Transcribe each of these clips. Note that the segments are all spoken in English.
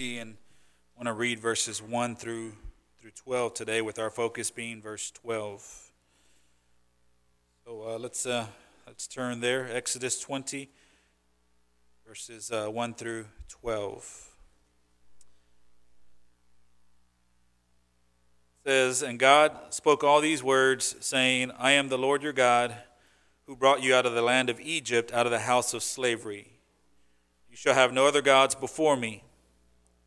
and want to read verses 1 through through 12 today with our focus being verse 12 so uh, let's uh, let's turn there. Exodus 20 verses uh, 1 through 12 it says and god spoke all these words saying i am the lord your god who brought you out of the land of egypt out of the house of slavery. You shall have no other gods before me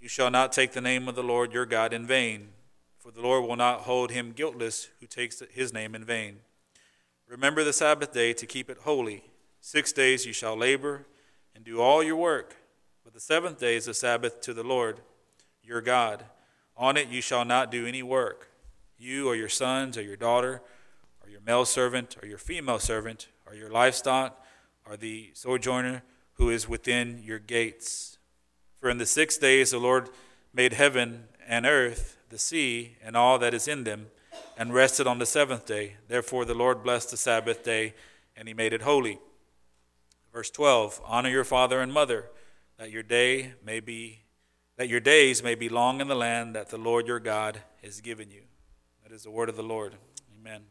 You shall not take the name of the Lord your God in vain, for the Lord will not hold him guiltless who takes his name in vain. Remember the Sabbath day to keep it holy. Six days you shall labor and do all your work, but the seventh day is a Sabbath to the Lord your God. On it you shall not do any work, you or your sons or your daughter, or your male servant or your female servant, or your livestock, or the sojourner who is within your gates for in the six days the Lord made heaven and earth, the sea, and all that is in them, and rested on the seventh day. Therefore the Lord blessed the Sabbath day, and he made it holy. Verse 12 Honor your father and mother, that your day may be that your days may be long in the land that the Lord your God has given you. That is the word of the Lord. Amen.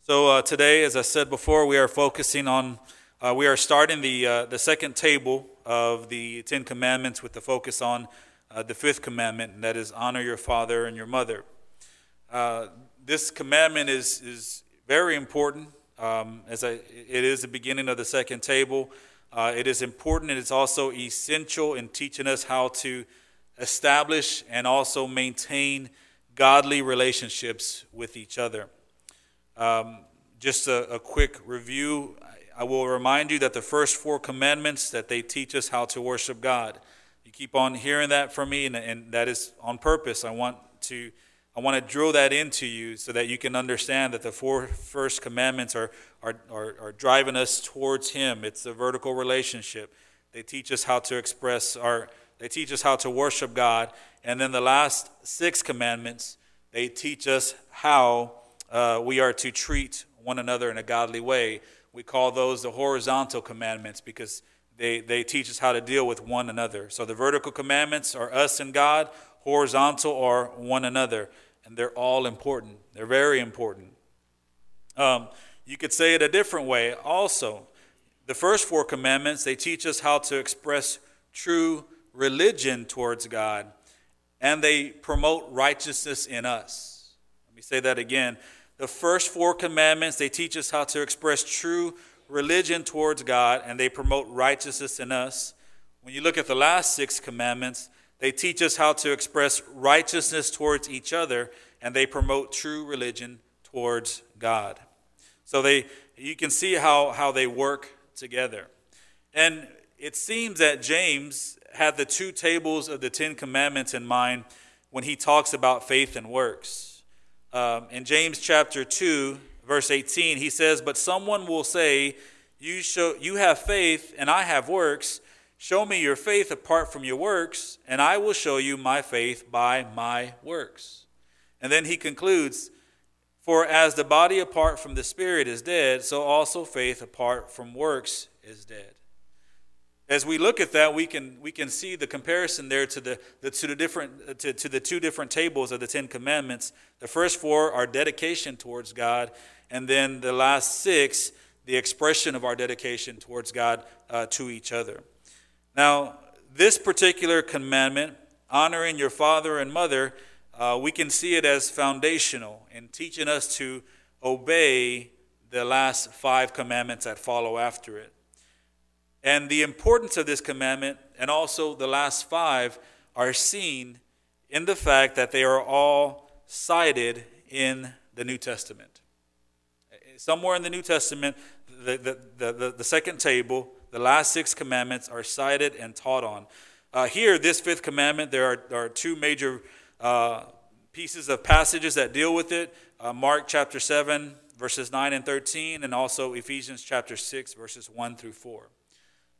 So uh, today, as I said before, we are focusing on, uh, we are starting the, uh, the second table of the Ten Commandments with the focus on uh, the fifth commandment, and that is honor your father and your mother. Uh, this commandment is, is very important. Um, as I, it is the beginning of the second table. Uh, it is important and it's also essential in teaching us how to establish and also maintain godly relationships with each other. Um, just a, a, quick review I will remind you that the first four commandments that they teach us how to worship God. You keep on hearing that from me, and, and that is on purpose. I want to I want to drill that into you so that you can understand that the four first commandments are, are, are, are driving us towards Him. It's a vertical relationship. They teach us how to express our, they teach us how to worship God. And then the last six commandments, they teach us how uh, we are to treat one another in a godly way. We call those the horizontal commandments because they, they teach us how to deal with one another. So the vertical commandments are us and God, horizontal are one another. And they're all important, they're very important. Um, you could say it a different way also. The first four commandments, they teach us how to express true religion towards God, and they promote righteousness in us. Let me say that again. The first four commandments, they teach us how to express true religion towards God and they promote righteousness in us. When you look at the last six commandments, they teach us how to express righteousness towards each other and they promote true religion towards God. So they you can see how, how they work together. And it seems that James had the two tables of the Ten Commandments in mind when he talks about faith and works. Um, in James chapter 2, verse 18, he says, But someone will say, you, show, you have faith, and I have works. Show me your faith apart from your works, and I will show you my faith by my works. And then he concludes, For as the body apart from the spirit is dead, so also faith apart from works is dead as we look at that, we can, we can see the comparison there to the, the, to, the different, to, to the two different tables of the Ten Commandments. The first four are dedication towards God, and then the last six, the expression of our dedication towards God uh, to each other. Now, this particular commandment, honoring your father and mother, uh, we can see it as foundational in teaching us to obey the last five commandments that follow after it. And the importance of this commandment and also the last five are seen in the fact that they are all cited in the New Testament. Somewhere in the New Testament, the, the, the, the, second table, the last six commandments are cited and taught on. Uh, here, this fifth commandment, there are, there are two major uh, pieces of passages that deal with it uh, Mark chapter 7, verses 9 and 13, and also Ephesians chapter 6, verses 1 through 4.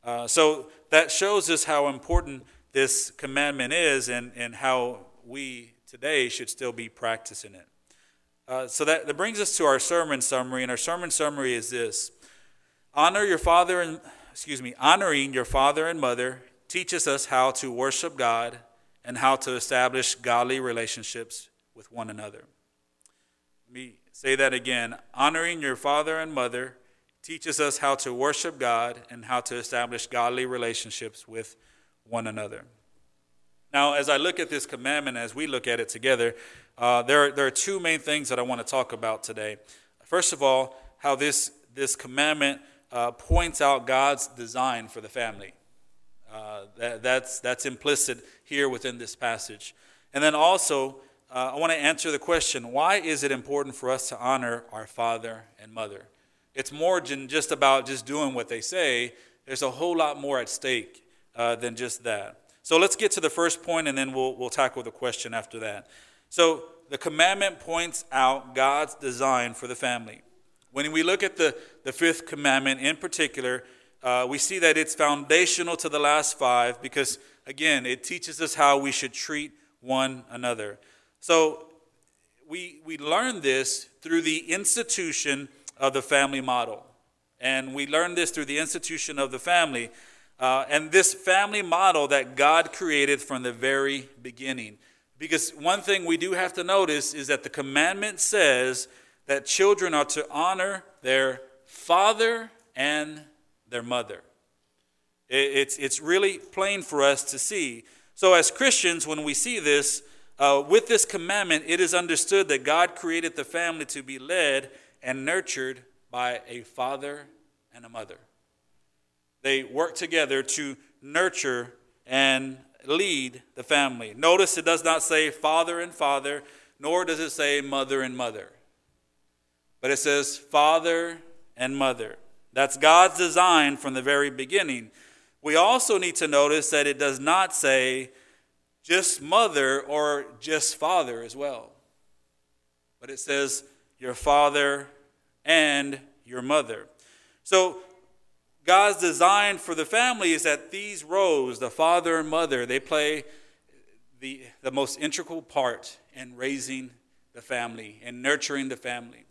Uh, so that shows us how important this commandment is and, and how we today should still be practicing it. Uh, so that, that brings us to our sermon summary, and our sermon summary is this Honor your father and, excuse me, honoring your father and mother teaches us how to worship God and how to establish godly relationships with one another. Let me say that again. Honoring your father and mother teaches us how to worship God and how to establish godly relationships with one another. Now, as I look at this commandment, as we look at it together, uh, there, are, there are two main things that I want to talk about today. First of all, how this, this commandment uh, points out God's design for the family. Uh, that, that's, that's implicit here within this passage. And then also, uh, I want to answer the question why is it important for us to honor our father and mother? It's more than just about just doing what they say, there's a whole lot more at stake uh, than just that. So let's get to the first point and then we'll, we'll tackle the question after that. So the commandment points out God's design for the family. When we look at the, the fifth commandment in particular, uh, we see that it's foundational to the last five because, again, it teaches us how we should treat one another. So we, we learn this through the institution of the family model. And we learn this through the institution of the family. Uh, and this family model that God created from the very beginning. Because one thing we do have to notice is that the commandment says that children are to honor their father and their mother. It's, it's really plain for us to see. So, as Christians, when we see this, uh, with this commandment, it is understood that God created the family to be led and nurtured by a father and a mother. They work together to nurture and lead the family. Notice it does not say father and father, nor does it say mother and mother, but it says father and mother. That's God's design from the very beginning. We also need to notice that it does not say just mother or just father as well, but it says your father and your mother. So, God's design for the family is that these roles, the father and mother, they play the, the most integral part in raising the family and nurturing the family.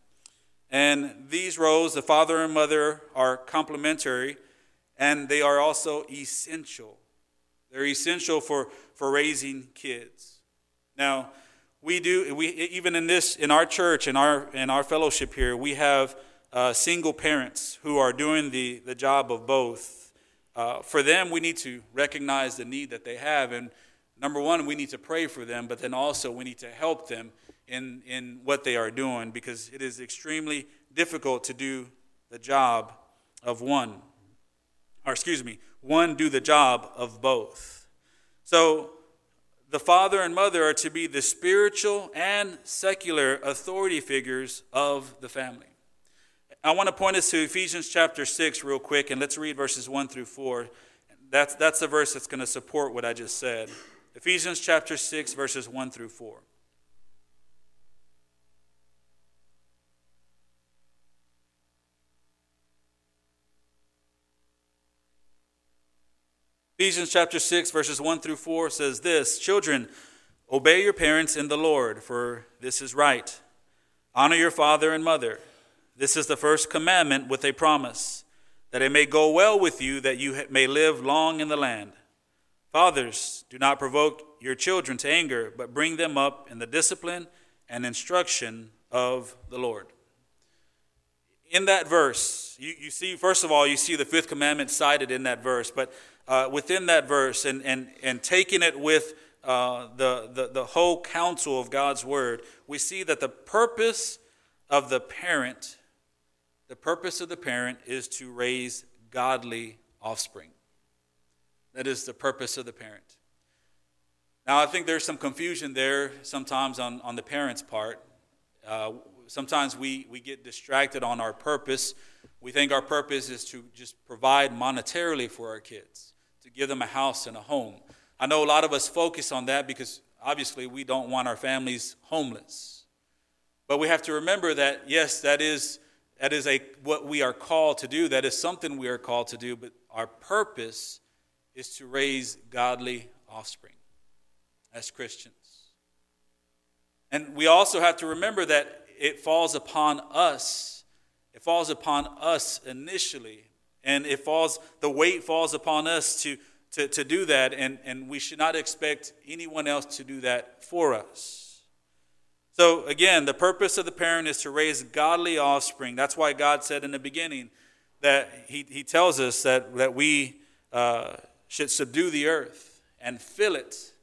And these roles, the father and mother, are complementary and they are also essential. They're essential for, for raising kids. Now, we do we even in this in our church in our in our fellowship here we have uh, single parents who are doing the the job of both uh, for them we need to recognize the need that they have and number one we need to pray for them but then also we need to help them in, in what they are doing because it is extremely difficult to do the job of one. Or, excuse me, one do the job of both. So, the father and mother are to be the spiritual and secular authority figures of the family. I want to point us to Ephesians chapter 6 real quick, and let's read verses 1 through 4. That's, that's the verse that's going to support what I just said. Ephesians chapter 6, verses 1 through 4. Ephesians chapter 6, verses 1 through 4 says this Children, obey your parents in the Lord, for this is right. Honor your father and mother. This is the first commandment with a promise, that it may go well with you, that you may live long in the land. Fathers, do not provoke your children to anger, but bring them up in the discipline and instruction of the Lord. In that verse, you, you see, first of all, you see the fifth commandment cited in that verse, but uh, within that verse and, and, and taking it with uh, the, the, the whole counsel of God's word, we see that the purpose of the parent, the purpose of the parent is to raise godly offspring. That is the purpose of the parent. Now, I think there's some confusion there sometimes on, on the parent's part. Uh, sometimes we, we get distracted on our purpose. We think our purpose is to just provide monetarily for our kids give them a house and a home. I know a lot of us focus on that because obviously we don't want our families homeless. But we have to remember that, yes, that is, that is a, what we are called to do. That is something we are called to do. But our purpose is to raise godly offspring as Christians. And we also have to remember that it falls upon us. It falls upon us initially. And it falls, the weight falls upon us to, to, to do that. And, and we should not expect anyone else to do that for us. So, again, the purpose of the parent is to raise godly offspring. That's why God said in the beginning that He, he tells us that, that we uh, should subdue the earth and fill it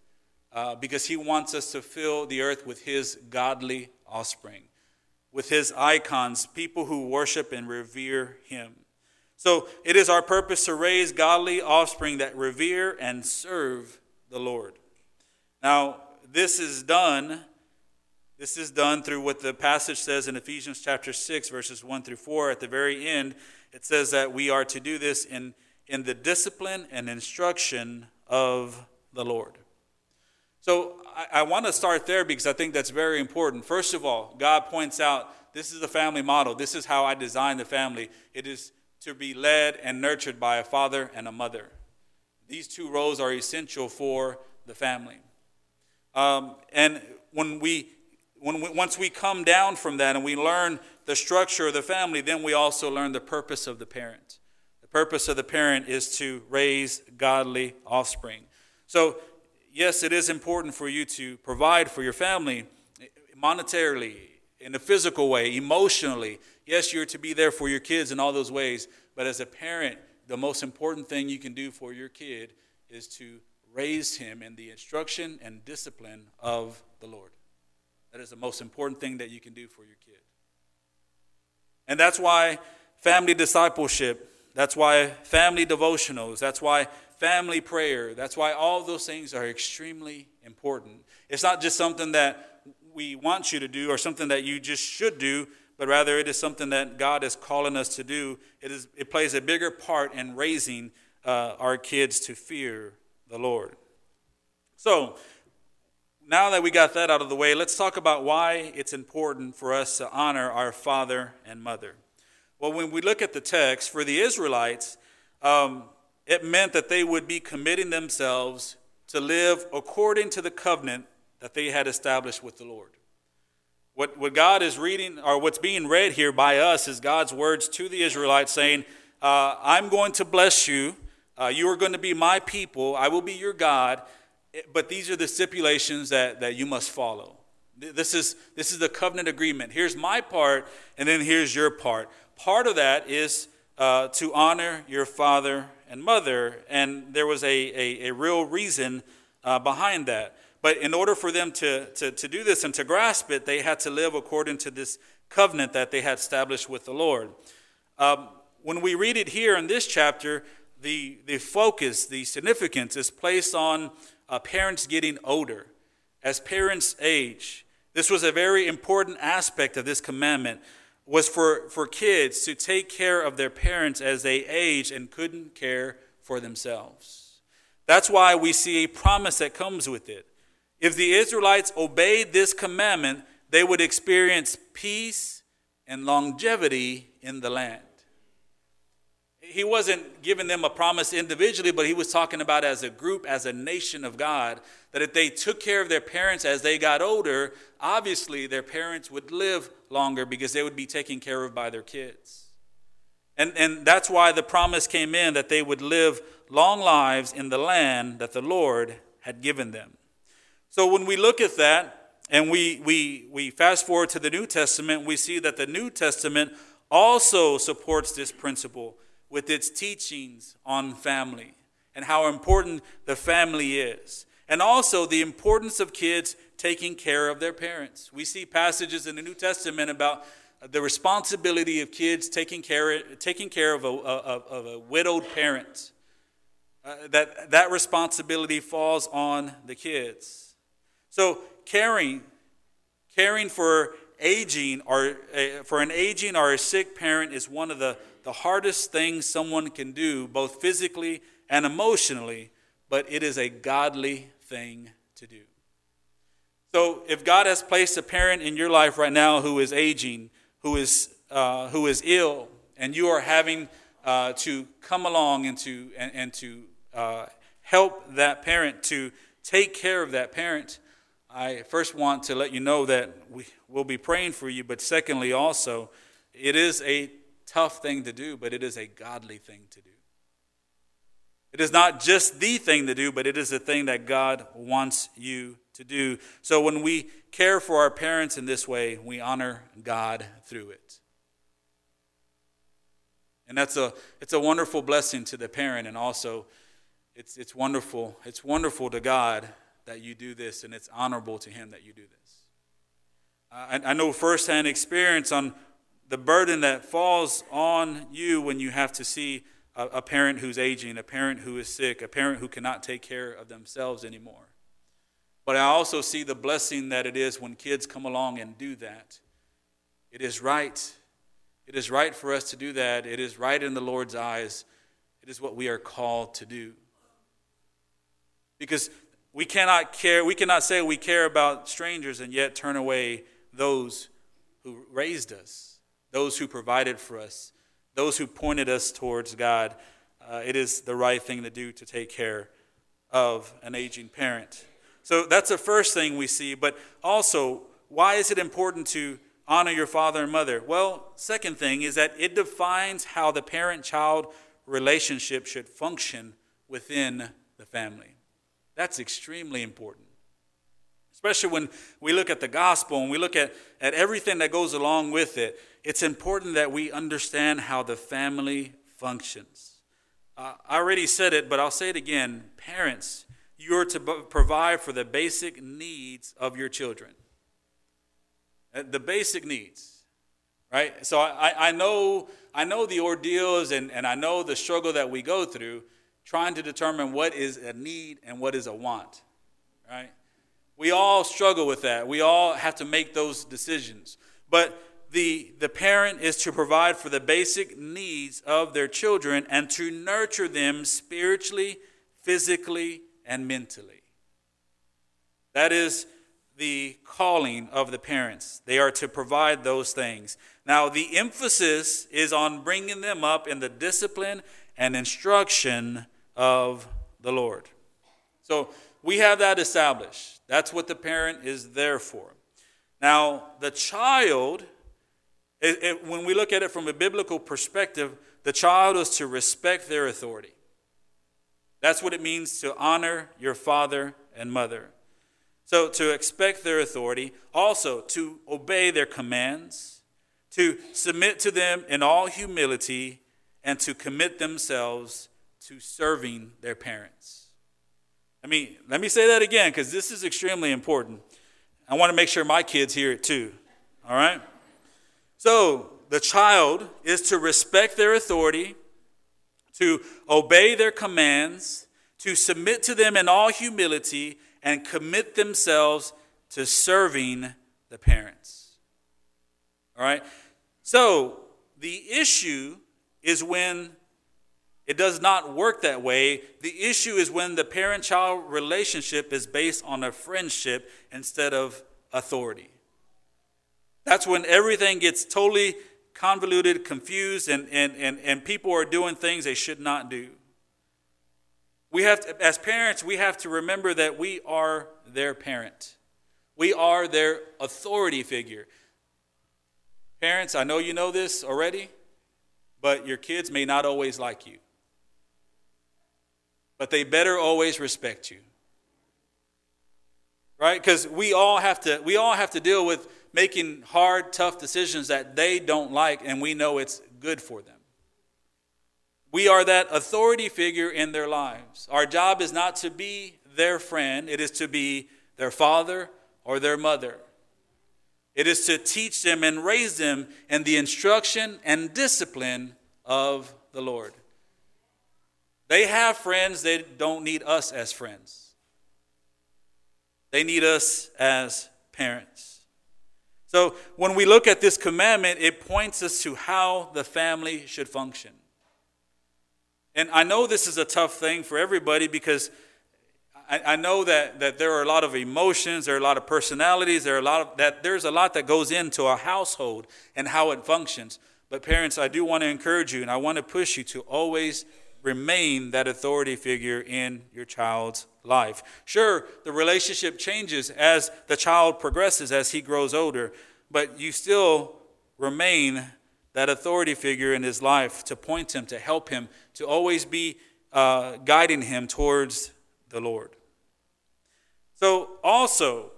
uh, because He wants us to fill the earth with His godly offspring with his icons, people who worship and revere him. So it is our purpose to raise godly offspring that revere and serve the Lord. Now, this is done. This is done through what the passage says in Ephesians chapter 6, verses 1 through 4. At the very end, it says that we are to do this in, in the discipline and instruction of the Lord. So I, I want to start there because I think that's very important. First of all, God points out this is the family model. This is how I designed the family. It is to be led and nurtured by a father and a mother. These two roles are essential for the family. Um, and when we, when we, once we come down from that and we learn the structure of the family, then we also learn the purpose of the parent. The purpose of the parent is to raise godly offspring. So yes, it is important for you to provide for your family monetarily, in a physical way, emotionally. Yes, you're to be there for your kids in all those ways, but as a parent, the most important thing you can do for your kid is to raise him in the instruction and discipline of the Lord. That is the most important thing that you can do for your kid. And that's why family discipleship, that's why family devotionals, that's why family prayer. That's why all those things are extremely important. It's not just something that we want you to do or something that you just should do, but rather it is something that God is calling us to do. It, is, it plays a bigger part in raising uh, our kids to fear the Lord. So, now that we got that out of the way, let's talk about why it's important for us to honor our father and mother. Well, when we look at the text, for the Israelites, um, it meant that they would be committing themselves to live according to the covenant that they had established with the Lord. What, what God is reading, or what's being read here by us, is God's words to the Israelites saying, uh, I'm going to bless you. Uh, you are going to be my people. I will be your God. But these are the stipulations that, that you must follow. This is, this is the covenant agreement. Here's my part, and then here's your part. Part of that is uh, to honor your father and mother, and there was a, a, a real reason uh, behind that. But in order for them to, to, to do this and to grasp it, they had to live according to this covenant that they had established with the Lord. Um, when we read it here in this chapter, the, the focus, the significance is placed on uh, parents getting older. As parents age, this was a very important aspect of this commandment was for, for kids to take care of their parents as they age and couldn't care for themselves. That's why we see a promise that comes with it. If the Israelites obeyed this commandment, they would experience peace and longevity in the land he wasn't giving them a promise individually, but he was talking about as a group, as a nation of God, that if they took care of their parents as they got older, obviously their parents would live longer because they would be taken care of by their kids. And, and that's why the promise came in that they would live long lives in the land that the Lord had given them. So when we look at that and we, we, we fast forward to the New Testament, we see that the New Testament also supports this principle with its teachings on family and how important the family is. And also the importance of kids taking care of their parents. We see passages in the New Testament about the responsibility of kids taking care, taking care of, a, of, of a widowed parent. Uh, that, that responsibility falls on the kids. So caring, caring for aging or uh, for an aging or a sick parent is one of the the hardest things someone can do, both physically and emotionally, but it is a godly thing to do. So, if God has placed a parent in your life right now who is aging, who is, uh, who is ill, and you are having uh, to come along and to, and, and to uh, help that parent, to take care of that parent, I first want to let you know that we will be praying for you, but secondly, also, it is a tough thing to do, but it is a godly thing to do. It is not just the thing to do, but it is the thing that God wants you to do. So when we care for our parents in this way, we honor God through it. And that's a it's a wonderful blessing to the parent and also it's it's wonderful. It's wonderful to God that you do this and it's honorable to him that you do this. I, I know firsthand experience on the burden that falls on you when you have to see a, a parent who's aging, a parent who is sick, a parent who cannot take care of themselves anymore. But I also see the blessing that it is when kids come along and do that. It is right. It is right for us to do that. It is right in the Lord's eyes. It is what we are called to do. Because we cannot care, we cannot say we care about strangers and yet turn away those who raised us, those who provided for us, those who pointed us towards God. Uh, it is the right thing to do to take care of an aging parent. So that's the first thing we see. But also, why is it important to honor your father and mother? Well, second thing is that it defines how the parent child relationship should function within the family. That's extremely important. Especially when we look at the gospel and we look at, at everything that goes along with it, it's important that we understand how the family functions. Uh, I already said it, but I'll say it again. Parents, you're to provide for the basic needs of your children. Uh, the basic needs, right? So I, I, know, I know the ordeals and, and I know the struggle that we go through trying to determine what is a need and what is a want, right? We all struggle with that. We all have to make those decisions. But the, the parent is to provide for the basic needs of their children and to nurture them spiritually, physically, and mentally. That is the calling of the parents. They are to provide those things. Now, the emphasis is on bringing them up in the discipline and instruction of the Lord. So we have that established. That's what the parent is there for. Now, the child, it, it, when we look at it from a biblical perspective, the child is to respect their authority. That's what it means to honor your father and mother. So, to expect their authority, also to obey their commands, to submit to them in all humility, and to commit themselves to serving their parents. I mean, let me say that again because this is extremely important. I want to make sure my kids hear it too. All right? So, the child is to respect their authority to obey their commands, to submit to them in all humility, and commit themselves to serving the parents. All right? So, the issue is when it does not work that way. The issue is when the parent child relationship is based on a friendship instead of authority. That's when everything gets totally convoluted, confused, and, and, and, and people are doing things they should not do. We have to, as parents, we have to remember that we are their parent. We are their authority figure. Parents, I know you know this already, but your kids may not always like you. But they better always respect you. Right? Because we all have to we all have to deal with making hard, tough decisions that they don't like, and we know it's good for them. We are that authority figure in their lives. Our job is not to be their friend, it is to be their father or their mother. It is to teach them and raise them in the instruction and discipline of the Lord. They have friends, they don't need us as friends. They need us as parents. So when we look at this commandment, it points us to how the family should function. And I know this is a tough thing for everybody because I, I know that, that there are a lot of emotions, there are a lot of personalities, there are a lot of that there's a lot that goes into a household and how it functions. But parents, I do want to encourage you and I want to push you to always remain that authority figure in your child's life. Sure, the relationship changes as the child progresses, as he grows older, but you still remain that authority figure in his life to point him, to help him, to always be uh, guiding him towards the Lord. So, also,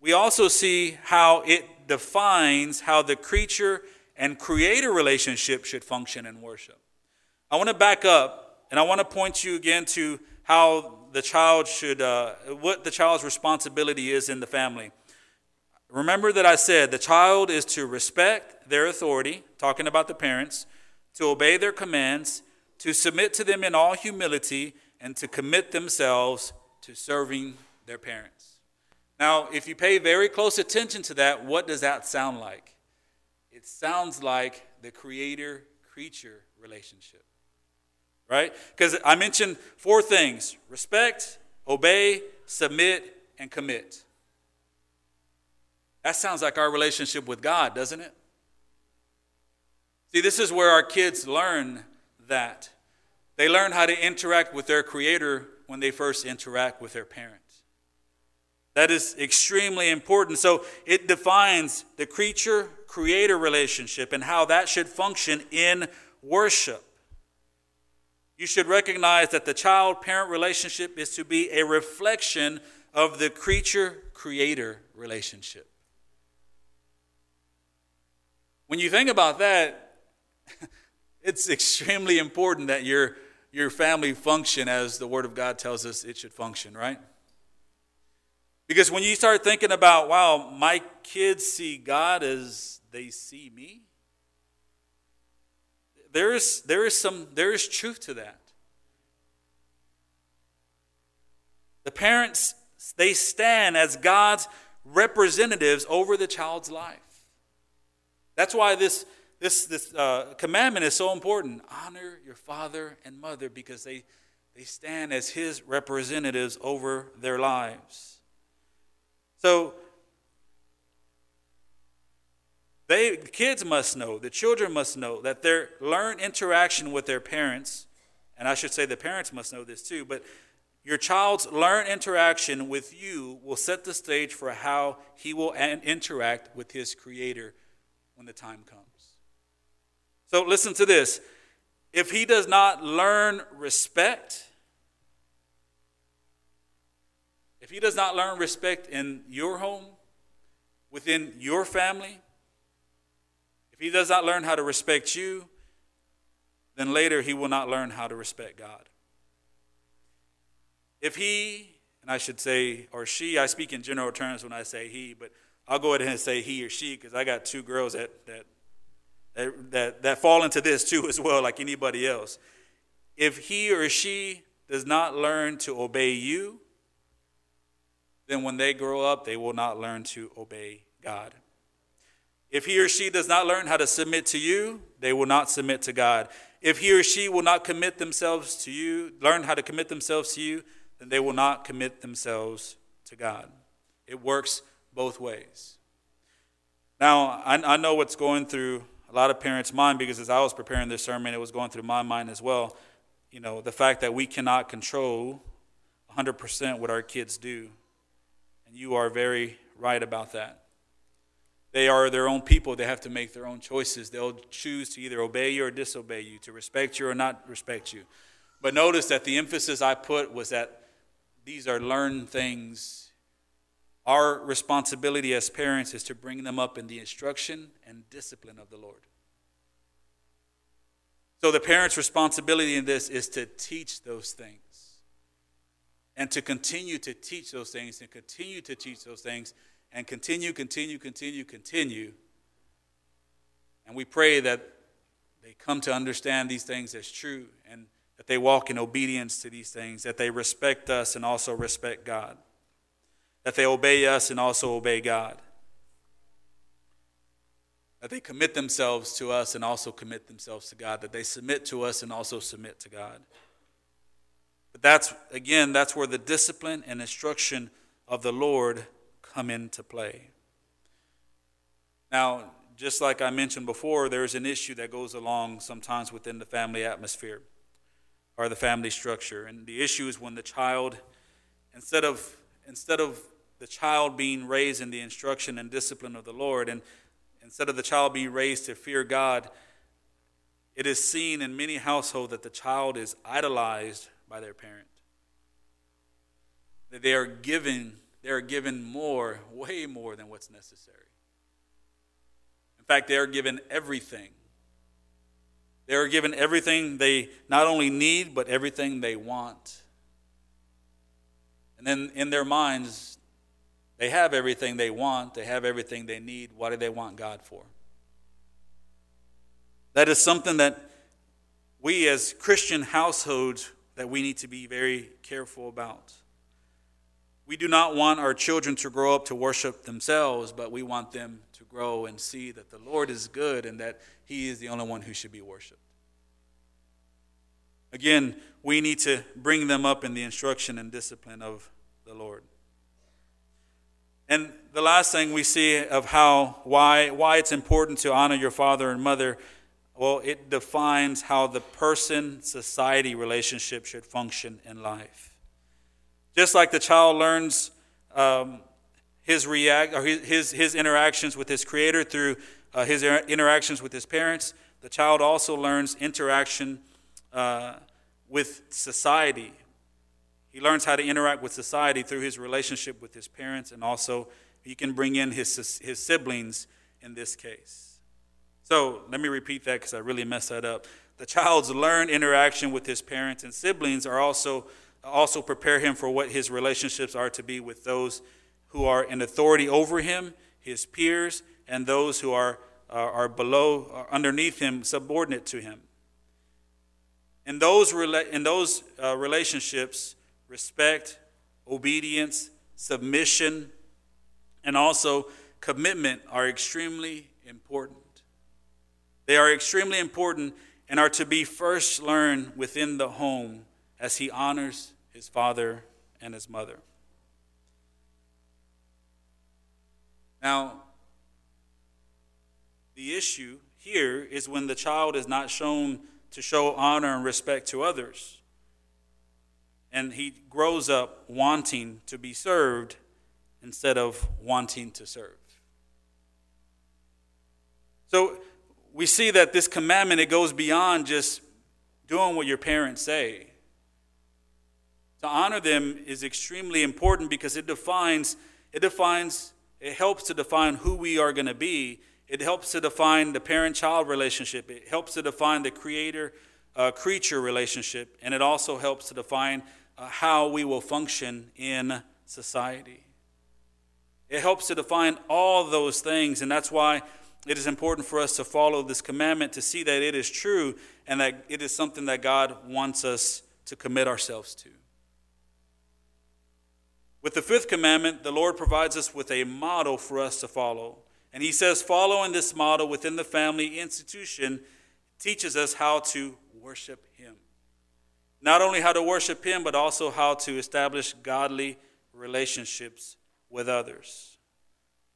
we also see how it defines how the creature and creator relationship should function in worship. I want to back up and I want to point you again to how the child should, uh, what the child's responsibility is in the family. Remember that I said the child is to respect their authority, talking about the parents, to obey their commands, to submit to them in all humility, and to commit themselves to serving their parents. Now, if you pay very close attention to that, what does that sound like? It sounds like the creator creature relationship, right? Because I mentioned four things respect, obey, submit, and commit. That sounds like our relationship with God, doesn't it? See, this is where our kids learn that. They learn how to interact with their Creator when they first interact with their parents. That is extremely important. So it defines the creature creator relationship and how that should function in worship. You should recognize that the child parent relationship is to be a reflection of the creature creator relationship. When you think about that, it's extremely important that your, your family function as the Word of God tells us it should function, right? Because when you start thinking about, wow, my kids see God as they see me, there is, there is some there is truth to that. The parents, they stand as God's representatives over the child's life. That's why this, this, this uh, commandment is so important. Honor your father and mother because they, they stand as his representatives over their lives. So, they, the kids must know, the children must know that their learned interaction with their parents, and I should say the parents must know this too, but your child's learned interaction with you will set the stage for how he will interact with his creator when the time comes. So listen to this. If he does not learn respect, if he does not learn respect in your home, within your family, if he does not learn how to respect you, then later he will not learn how to respect God. If he, and I should say, or she, I speak in general terms when I say he, but I'll go ahead and say he or she because I got two girls that, that, that, that, that fall into this too as well, like anybody else. If he or she does not learn to obey you, then when they grow up, they will not learn to obey God. If he or she does not learn how to submit to you, they will not submit to God. If he or she will not commit themselves to you, learn how to commit themselves to you, then they will not commit themselves to God. It works both ways. Now, I, I know what's going through a lot of parents' mind because as I was preparing this sermon, it was going through my mind as well. You know, the fact that we cannot control 100% what our kids do. And you are very right about that. They are their own people. They have to make their own choices. They'll choose to either obey you or disobey you, to respect you or not respect you. But notice that the emphasis I put was that these are learned things our responsibility as parents is to bring them up in the instruction and discipline of the Lord. So, the parent's responsibility in this is to teach those things and to continue to teach those things and continue to teach those things and continue, continue, continue, continue. And we pray that they come to understand these things as true and that they walk in obedience to these things, that they respect us and also respect God that they obey us and also obey God. That they commit themselves to us and also commit themselves to God. That they submit to us and also submit to God. But that's, again, that's where the discipline and instruction of the Lord come into play. Now, just like I mentioned before, there's an issue that goes along sometimes within the family atmosphere or the family structure. And the issue is when the child, instead of, instead of the child being raised in the instruction and discipline of the Lord, and instead of the child being raised to fear God, it is seen in many households that the child is idolized by their parent. That they are given, they are given more, way more than what's necessary. In fact, they are given everything. They are given everything they not only need, but everything they want. And then in their minds, they have everything they want, they have everything they need. What do they want God for? That is something that we as Christian households that we need to be very careful about. We do not want our children to grow up to worship themselves, but we want them to grow and see that the Lord is good and that He is the only one who should be worshiped. Again, we need to bring them up in the instruction and discipline of the Lord. And the last thing we see of how why why it's important to honor your father and mother, well, it defines how the person society relationship should function in life. Just like the child learns um, his react or his his interactions with his creator through uh, his interactions with his parents, the child also learns interaction uh, with society. He learns how to interact with society through his relationship with his parents, and also he can bring in his, his siblings in this case. So let me repeat that because I really messed that up. The child's learned interaction with his parents and siblings are also also prepare him for what his relationships are to be with those who are in authority over him, his peers, and those who are, are, are below, are underneath him, subordinate to him. In those, in those uh, relationships, respect, obedience, submission, and also commitment are extremely important. They are extremely important and are to be first learned within the home as he honors his father and his mother. Now, the issue here is when the child is not shown to show honor and respect to others. And he grows up wanting to be served instead of wanting to serve. So we see that this commandment it goes beyond just doing what your parents say. To honor them is extremely important because it defines it defines it helps to define who we are going to be it helps to define the parent child relationship. It helps to define the creator uh, creature relationship. And it also helps to define uh, how we will function in society. It helps to define all those things. And that's why it is important for us to follow this commandment to see that it is true and that it is something that God wants us to commit ourselves to. With the fifth commandment, the Lord provides us with a model for us to follow. And he says, following this model within the family institution teaches us how to worship him. Not only how to worship him, but also how to establish godly relationships with others.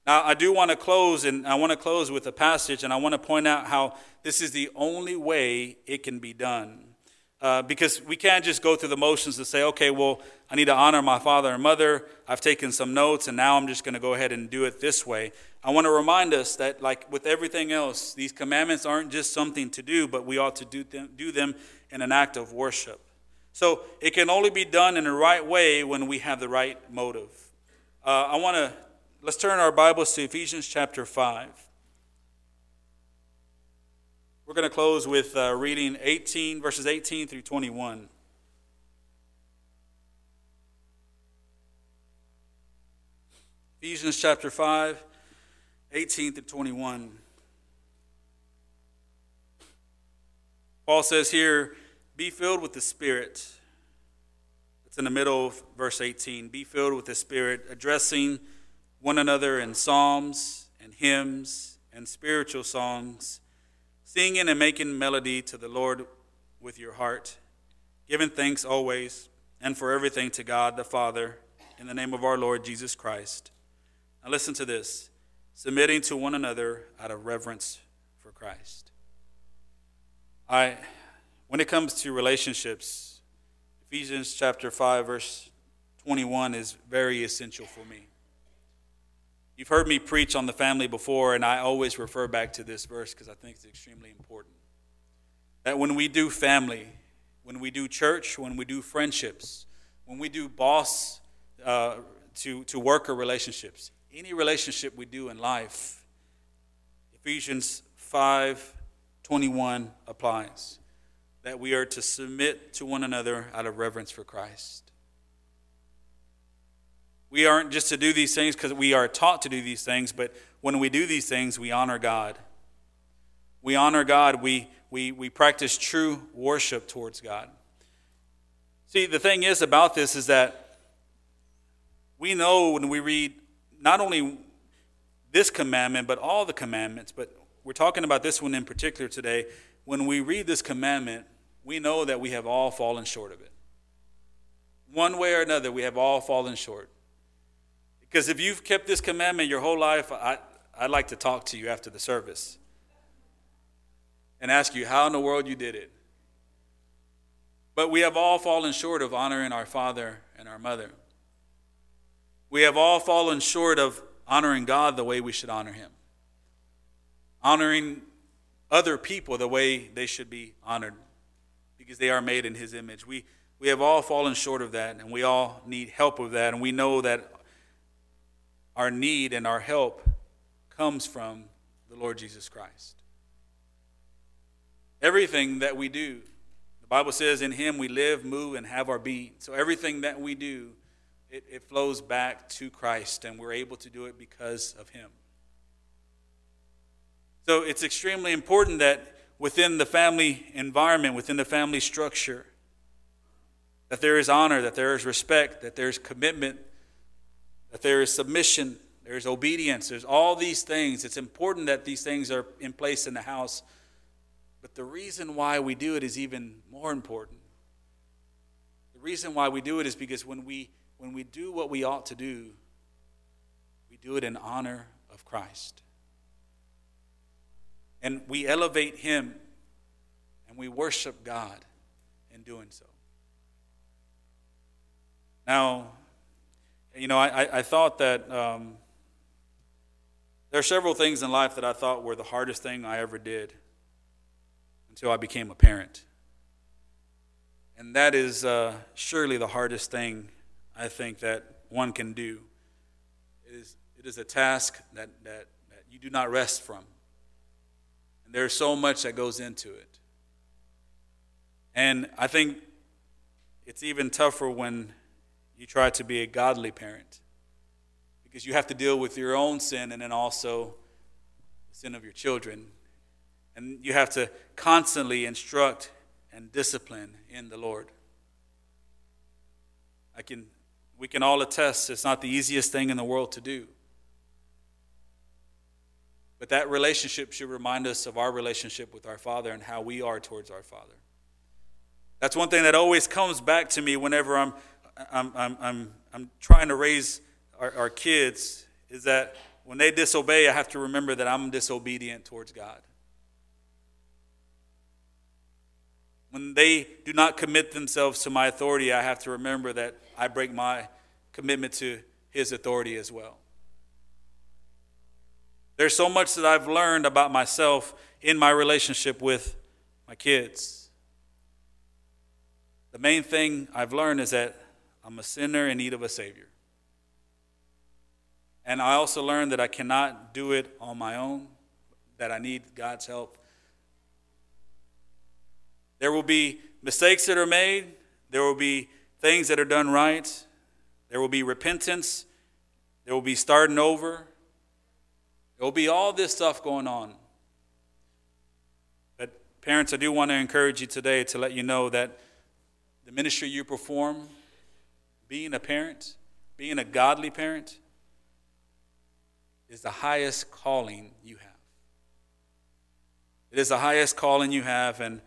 Now, I do want to close, and I want to close with a passage, and I want to point out how this is the only way it can be done. Uh, because we can't just go through the motions and say, okay, well, I need to honor my father and mother. I've taken some notes, and now I'm just going to go ahead and do it this way. I want to remind us that, like with everything else, these commandments aren't just something to do, but we ought to do them, do them in an act of worship. So it can only be done in the right way when we have the right motive. Uh, I want to, let's turn our Bibles to Ephesians chapter 5. We're going to close with uh, reading 18, verses 18 through 21. Ephesians chapter 5, 18 through 21. Paul says here, be filled with the Spirit. It's in the middle of verse 18. Be filled with the Spirit, addressing one another in psalms and hymns and spiritual songs singing and making melody to the Lord with your heart, giving thanks always and for everything to God the Father in the name of our Lord Jesus Christ. Now, listen to this submitting to one another out of reverence for Christ. I, when it comes to relationships, Ephesians chapter 5, verse 21 is very essential for me. You've heard me preach on the family before, and I always refer back to this verse because I think it's extremely important. That when we do family, when we do church, when we do friendships, when we do boss uh, to, to worker relationships, any relationship we do in life, Ephesians 5 21 applies. That we are to submit to one another out of reverence for Christ. We aren't just to do these things because we are taught to do these things, but when we do these things, we honor God. We honor God. We, we, we practice true worship towards God. See, the thing is about this is that we know when we read not only this commandment, but all the commandments, but we're talking about this one in particular today. When we read this commandment, we know that we have all fallen short of it. One way or another, we have all fallen short. Because if you've kept this commandment your whole life, I, I'd like to talk to you after the service and ask you how in the world you did it. But we have all fallen short of honoring our father and our mother. We have all fallen short of honoring God the way we should honor him, honoring other people the way they should be honored because they are made in his image. We, we have all fallen short of that, and we all need help with that, and we know that our need and our help comes from the Lord Jesus Christ. Everything that we do, the Bible says, in Him we live, move, and have our being. So everything that we do, it, it flows back to Christ, and we're able to do it because of Him. So it's extremely important that within the family environment, within the family structure, that there is honor, that there is respect, that there is commitment, there is submission, there's obedience, there's all these things. It's important that these things are in place in the house. But the reason why we do it is even more important. The reason why we do it is because when we when we do what we ought to do, we do it in honor of Christ. And we elevate him and we worship God in doing so. Now, you know, I, I thought that um, there are several things in life that I thought were the hardest thing I ever did until I became a parent. And that is uh, surely the hardest thing I think that one can do. It is, it is a task that, that, that you do not rest from. And there's so much that goes into it. And I think it's even tougher when you try to be a godly parent because you have to deal with your own sin and then also the sin of your children. And you have to constantly instruct and discipline in the Lord. I can, we can all attest it's not the easiest thing in the world to do. But that relationship should remind us of our relationship with our Father and how we are towards our Father. That's one thing that always comes back to me whenever I'm I'm, I'm, I'm, I'm trying to raise our, our kids is that when they disobey, I have to remember that I'm disobedient towards God. When they do not commit themselves to my authority, I have to remember that I break my commitment to His authority as well. There's so much that I've learned about myself in my relationship with my kids. The main thing I've learned is that I'm a sinner in need of a Savior. And I also learned that I cannot do it on my own, that I need God's help. There will be mistakes that are made, there will be things that are done right, there will be repentance, there will be starting over, there will be all this stuff going on. But, parents, I do want to encourage you today to let you know that the ministry you perform, being a parent, being a godly parent, is the highest calling you have. It is the highest calling you have, and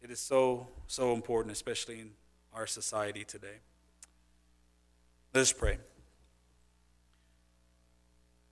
it is so, so important, especially in our society today. Let us pray.